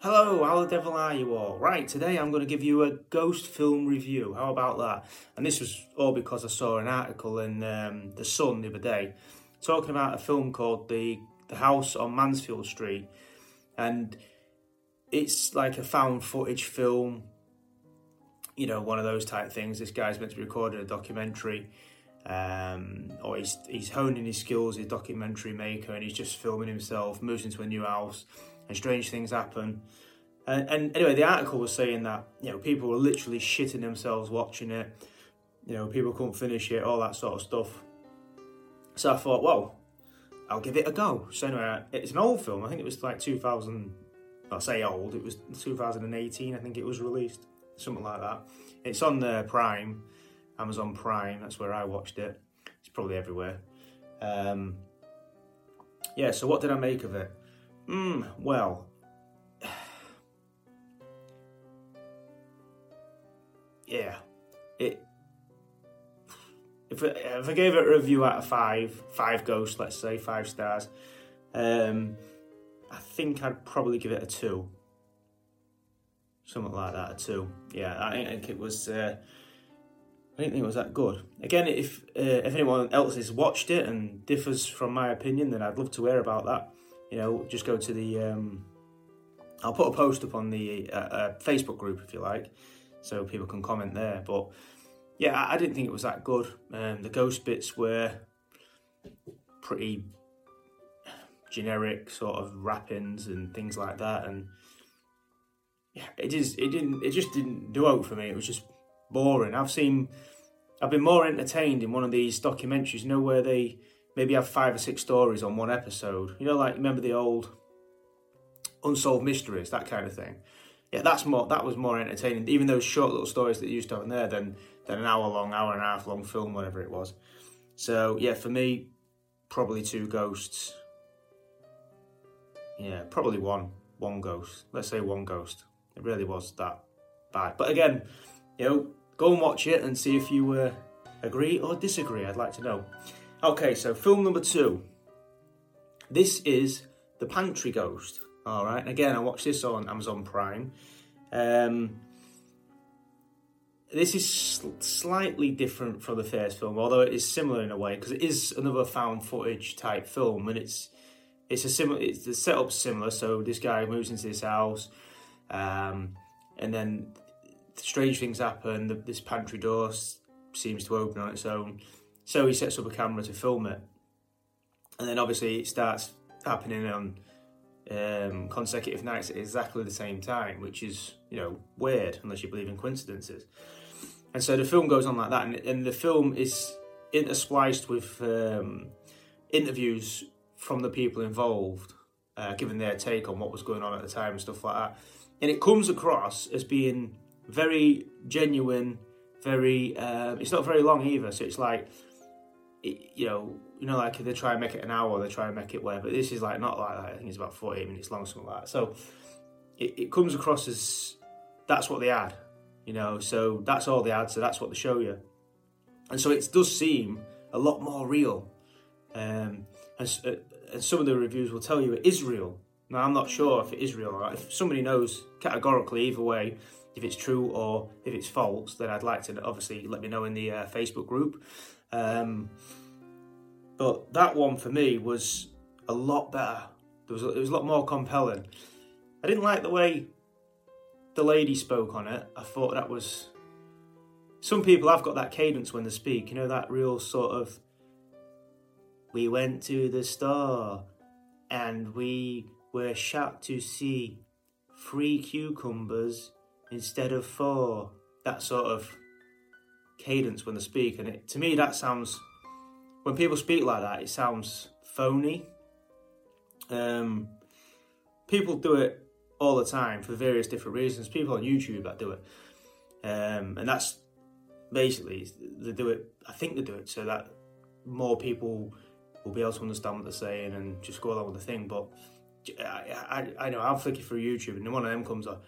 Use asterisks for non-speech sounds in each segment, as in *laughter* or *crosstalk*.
Hello, how the devil are you all? Right, today I'm going to give you a ghost film review. How about that? And this was all because I saw an article in um, The Sun the other day talking about a film called The, the House on Mansfield Street. And it's like a found footage film, you know, one of those type things. This guy's meant to be recording a documentary. Um, or he's he's honing his skills as a documentary maker, and he's just filming himself, moves into a new house, and strange things happen. And, and anyway, the article was saying that you know people were literally shitting themselves watching it. You know, people couldn't finish it, all that sort of stuff. So I thought, well, I'll give it a go. So anyway, it's an old film. I think it was like 2000. I'll say old. It was 2018. I think it was released, something like that. It's on the Prime, Amazon Prime. That's where I watched it. It's probably everywhere. Um, yeah. So what did I make of it? Hmm. well, *sighs* yeah, it. If I, if I gave it a review out of five, five ghosts, let's say five stars, um, I think I'd probably give it a two, something like that, a two. Yeah, I think it was. Uh, I didn't think it was that good. Again, if uh, if anyone else has watched it and differs from my opinion, then I'd love to hear about that. You know, just go to the. Um, I'll put a post up on the uh, uh, Facebook group if you like, so people can comment there. But yeah, I, I didn't think it was that good. Um, the ghost bits were pretty generic, sort of rappings and things like that, and yeah, it just it didn't it just didn't do out for me. It was just boring. I've seen, I've been more entertained in one of these documentaries. You know where they maybe have five or six stories on one episode. You know, like remember the old unsolved mysteries, that kind of thing. Yeah, that's more. That was more entertaining. Even those short little stories that you used to have in there, than than an hour long, hour and a half long film, whatever it was. So yeah, for me, probably two ghosts. Yeah, probably one. One ghost. Let's say one ghost. It really was that bad. But again, you know, go and watch it and see if you uh, agree or disagree. I'd like to know. Okay, so film number two. This is The Pantry Ghost. All right, and again, I watched this on Amazon Prime. Um, this is sl- slightly different from the first film, although it is similar in a way because it is another found footage type film, and it's it's a similar. It's the setup's similar. So this guy moves into this house, um, and then strange things happen. The, this pantry door s- seems to open on its own, so he sets up a camera to film it, and then obviously it starts happening on um, consecutive nights at exactly the same time, which is you know weird unless you believe in coincidences. And so the film goes on like that, and, and the film is interspliced with um, interviews from the people involved, uh, giving their take on what was going on at the time and stuff like that. And it comes across as being very genuine, very. Um, it's not very long either, so it's like, it, you know, you know, like they try and make it an hour, they try and make it where. But this is like not like that. I think it's about forty-eight minutes long, something like that. So it, it comes across as that's what they had, you know. So that's all they had. So that's what they show you, and so it does seem a lot more real. Um, and, uh, and some of the reviews will tell you it is real. Now I'm not sure if it is real or not. If somebody knows categorically either way if it's true or if it's false, then I'd like to obviously let me know in the uh, Facebook group. Um, but that one for me was a lot better. There was it was a lot more compelling. I didn't like the way the lady spoke on it. I thought that was some people have got that cadence when they speak. You know that real sort of. We went to the store, and we were shocked to see three cucumbers instead of four. That sort of cadence when they speak, and it to me that sounds when people speak like that, it sounds phony. Um, people do it all the time for various different reasons. People on YouTube that do it, um, and that's basically they do it. I think they do it so that more people will be able to understand what they're saying and just go along with the thing. But I, I, I know I'm flicking through YouTube and one of them comes on.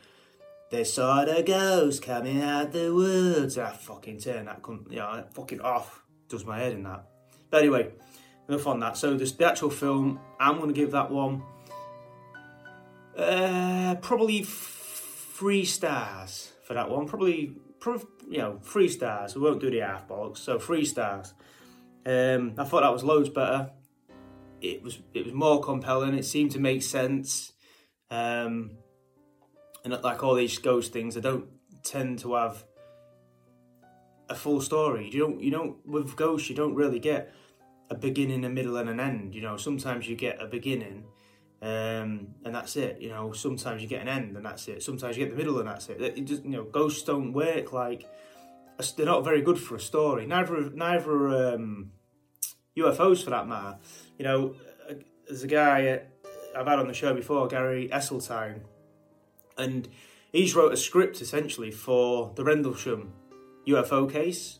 They saw the ghost coming out the woods. I fucking turn that, cunt- you know, fucking off. Does my head in that. But anyway, enough on that. So this, the actual film, I'm going to give that one Uh, probably three stars for that one. Probably, probably, you know, three stars. We won't do the half bollocks, so three stars. Um, I thought that was loads better. It was it was more compelling. It seemed to make sense. Um, and like all these ghost things, they don't tend to have a full story. You don't you don't with ghosts you don't really get a beginning, a middle, and an end. You know, sometimes you get a beginning, um, and that's it. You know, sometimes you get an end, and that's it. Sometimes you get the middle, and that's it. it just, you know, ghosts don't work like they're not very good for a story. Neither neither um, UFOs for that matter. You know, uh, there's a guy I've had on the show before, Gary Heseltine, and he's wrote a script essentially for the Rendlesham UFO case.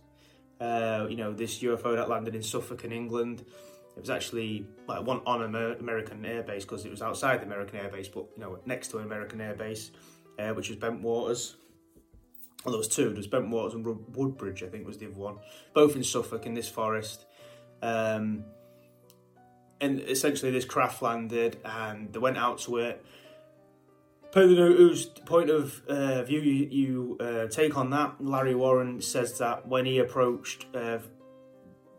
Uh, you know, this UFO that landed in Suffolk in England. It was actually like one on an American airbase because it was outside the American airbase, but you know, next to an American airbase, uh, which was Bentwaters. Well, there was two. There was Bentwaters and Woodbridge, I think, was the other one. Both in Suffolk in this forest. Um, and essentially, this craft landed, and they went out to it Whose point of uh, view you, you uh, take on that, Larry Warren says that when he approached uh,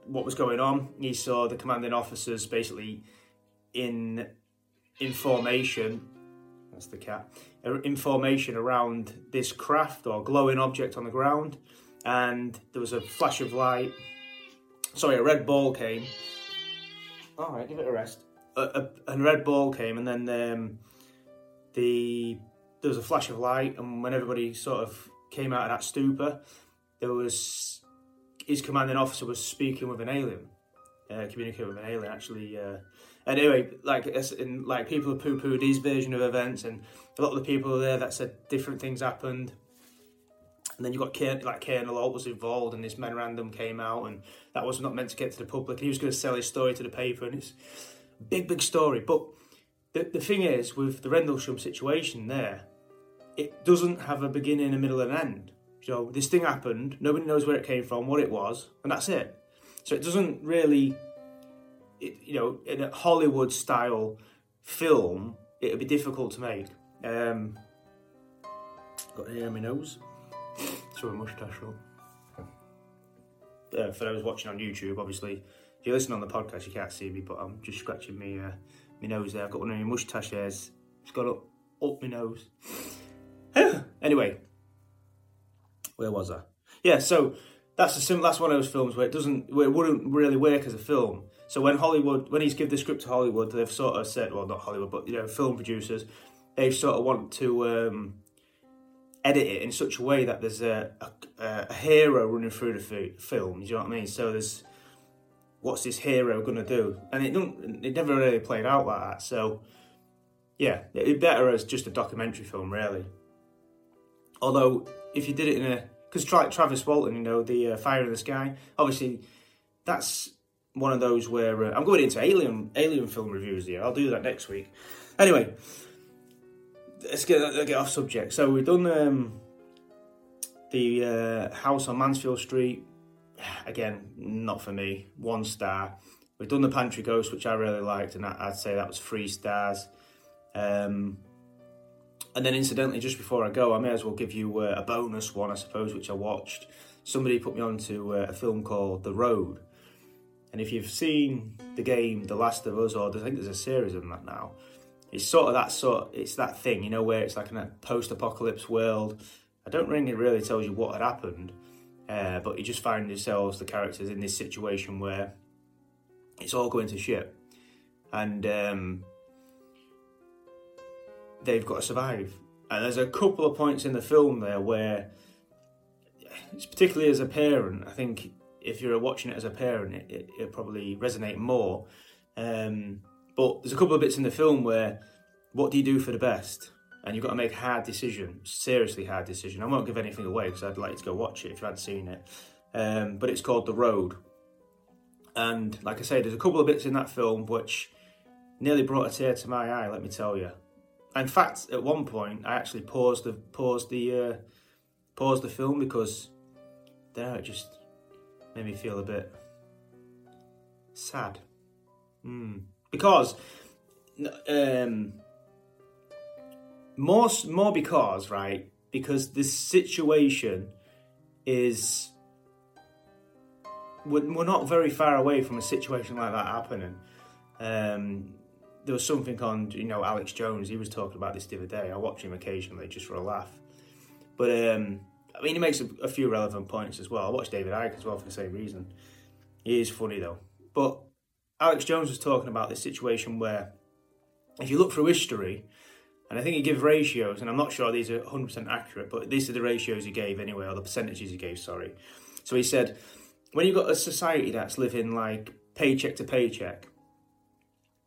what was going on, he saw the commanding officers basically in information. That's the cat. Uh, information around this craft or glowing object on the ground, and there was a flash of light. Sorry, a red ball came. All right, give it a rest. A, a, a red ball came, and then. Um, the there was a flash of light, and when everybody sort of came out of that stupor, there was his commanding officer was speaking with an alien, uh, communicating with an alien actually. Uh, anyway, like in, like people poo pooed his version of events, and a lot of the people there that said different things happened. And then you got Kern, like Colonel Halt was involved, and this memorandum came out, and that was not meant to get to the public. He was going to sell his story to the paper, and it's a big, big story. But the, the thing is, with the Rendlesham situation there, it doesn't have a beginning, a middle, and end. So this thing happened, nobody knows where it came from, what it was, and that's it. So it doesn't really, it, you know, in a Hollywood style film, it would be difficult to make. Um, got hair in my nose. Throw a moustache up. Uh, for those watching on YouTube, obviously, if you listen on the podcast, you can't see me, but I'm just scratching me uh, my nose there. I've got one of my moustache hairs. It's got up, up my nose. *sighs* anyway, where was I? Yeah, so that's a sim- that's one of those films where it doesn't, where it wouldn't really work as a film. So when Hollywood, when he's give the script to Hollywood, they've sort of said, well, not Hollywood, but you know, film producers, they've sort of want to um, edit it in such a way that there's a, a, a hero running through the film. You know what I mean? So there's what's this hero gonna do? And it don't, it never really played out like that. So yeah, it'd be better as just a documentary film, really. Although if you did it in a, because Tra- Travis Walton, you know, the uh, Fire in the Sky, obviously that's one of those where uh, I'm going into alien alien film reviews here. I'll do that next week. Anyway, let's get let's get off subject. So we've done um, the uh, house on Mansfield Street again, not for me. One star. We've done the Pantry Ghost, which I really liked, and I'd say that was three stars. Um, and then, incidentally, just before I go, I may as well give you uh, a bonus one, I suppose, which I watched. Somebody put me on to uh, a film called The Road. And if you've seen the game The Last of Us, or I think there's a series of that now, it's sort of that sort. It's that thing, you know, where it's like in a post-apocalypse world. I don't it really tells you what had happened, uh, but you just find yourselves, the characters, in this situation where it's all going to shit. And um, they've got to survive. And there's a couple of points in the film there where, it's particularly as a parent, I think if you're watching it as a parent, it, it, will probably resonate more. Um, but there's a couple of bits in the film where, what do you do for the best? And you've got to make a hard decision, seriously hard decision. I won't give anything away because I'd like you to go watch it if you hadn't seen it. Um, but it's called The Road, and like I say, there's a couple of bits in that film which nearly brought a tear to my eye. Let me tell you. In fact, at one point, I actually paused the paused the uh, paused the film because there it just made me feel a bit sad. Mm. Because um, more more because right because the situation is we're, we're not very far away from a situation like that happening. Um, there was something on, you know, Alex Jones. He was talking about this the other day. I watch him occasionally just for a laugh. But um, I mean, he makes a, a, few relevant points as well. I watch David Icke as well for the same reason. He is funny though. But Alex Jones was talking about this situation where, if you look through history, and I think he gives ratios, and I'm not sure these are 100% accurate, but these are the ratios he gave anyway, or the percentages he gave, sorry. So he said, when you've got a society that's living like paycheck to paycheck,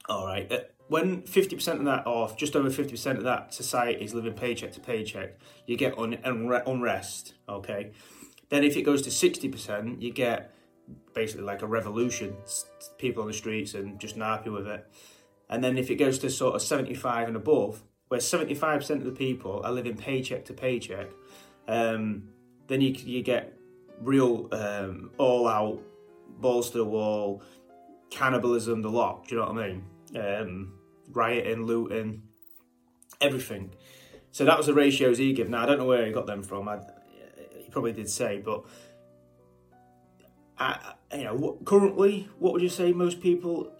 all right, uh, when 50% of that, or just over 50% of that society is living paycheck to paycheck, you get un- unrest, okay? Then if it goes to 60%, you get basically like a revolution, people on the streets and just not happy with it. And then if it goes to sort of 75 and above, where 75% of the people are living paycheck to paycheck, um, then you, you get real um, all out, balls to the wall, cannibalism, the lot. Do you know what I mean? Um, rioting, looting, everything. So that was the ratios he gave. Now I don't know where he got them from. I, he probably did say, but I, you know, currently, what would you say? Most people,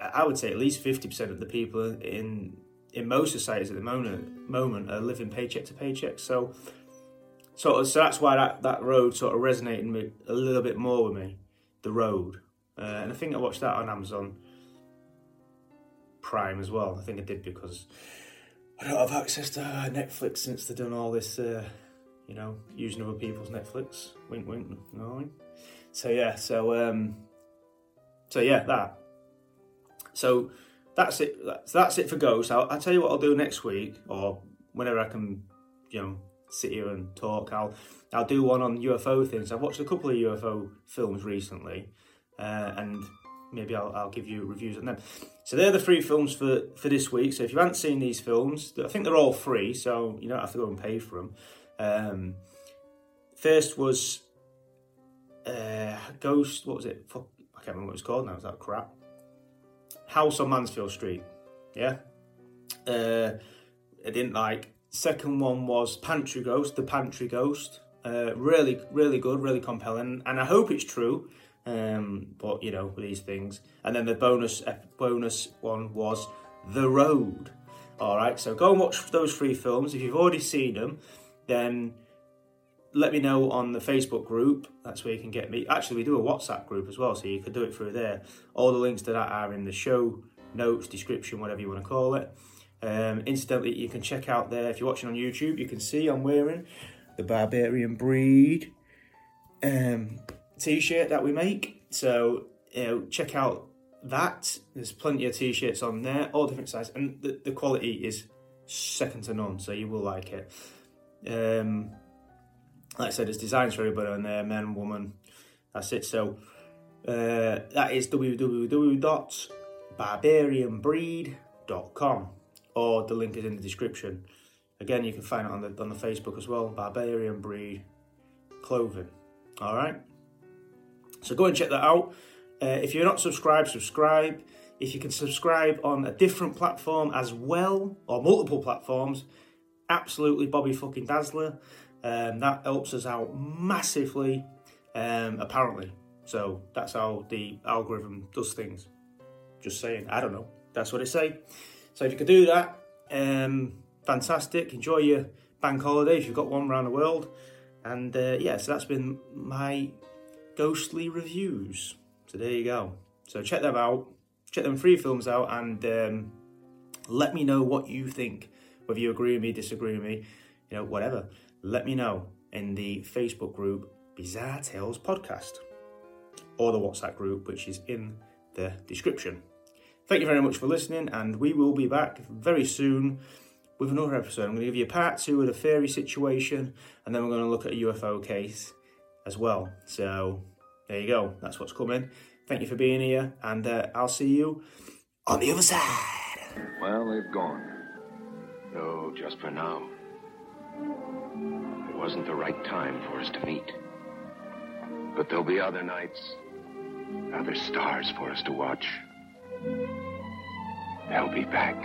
I would say at least fifty percent of the people in in most societies at the moment moment are living paycheck to paycheck. So, so so that's why that, that road sort of resonated me a little bit more with me, the road. Uh, and I think I watched that on Amazon Prime as well. I think I did because I don't have access to Netflix since they've done all this, uh, you know, using other people's Netflix. Wink, wink, no. So yeah, so um, so yeah, that. So that's it. That's, that's it for Ghost. I'll, I'll tell you what I'll do next week, or whenever I can, you know, sit here and talk. I'll I'll do one on UFO things. I've watched a couple of UFO films recently, uh, and maybe I'll, I'll give you reviews on them. So they're the three films for for this week. So if you haven't seen these films, I think they're all free, so you don't have to go and pay for them. Um, first was uh, Ghost. What was it? I can't remember what it was called now. Is that crap? House on Mansfield Street. Yeah. Uh, I didn't like. Second one was Pantry Ghost, The Pantry Ghost. Uh, really, really good, really compelling, and I hope it's true. Um, but you know these things. And then the bonus bonus one was The Road. All right, so go and watch those three films. If you've already seen them, then let me know on the Facebook group. That's where you can get me. Actually, we do a WhatsApp group as well, so you could do it through there. All the links to that are in the show notes, description, whatever you want to call it. Um, incidentally, you can check out there. If you're watching on YouTube, you can see I'm wearing the Barbarian Breed um, t-shirt that we make. So you know, check out that. There's plenty of t-shirts on there, all different sizes, and the, the quality is second to none. So you will like it. Um, like I said, it's designs for everybody on there, men, woman. That's it. So uh, that is www.barbarianbreed.com or the link is in the description. Again, you can find it on the on the Facebook as well. Barbarian Breed Clothing. All right. So go and check that out. Uh, if you're not subscribed, subscribe. If you can subscribe on a different platform as well, or multiple platforms, absolutely Bobby fucking Dazzler. Um, that helps us out massively, um, apparently. So that's how the algorithm does things. Just saying, I don't know. That's what it say. So if you could do that, um, fantastic. Enjoy your bank holiday if you've got one around the world. And uh, yeah, so that's been my ghostly reviews. So there you go. So check them out. Check them three films out and um, let me know what you think. Whether you agree with me, disagree with me, you know, whatever let me know in the Facebook group Bizarre Tales Podcast or the WhatsApp group, which is in the description. Thank you very much for listening, and we will be back very soon with another episode. I'm going to give you a part two of the fairy situation, and then we're going to look at a UFO case as well. So there you go. That's what's coming. Thank you for being here, and uh, I'll see you on the other side. Well, they've gone. Just for now. It wasn't the right time for us to meet. But there'll be other nights, other stars for us to watch. They'll be back.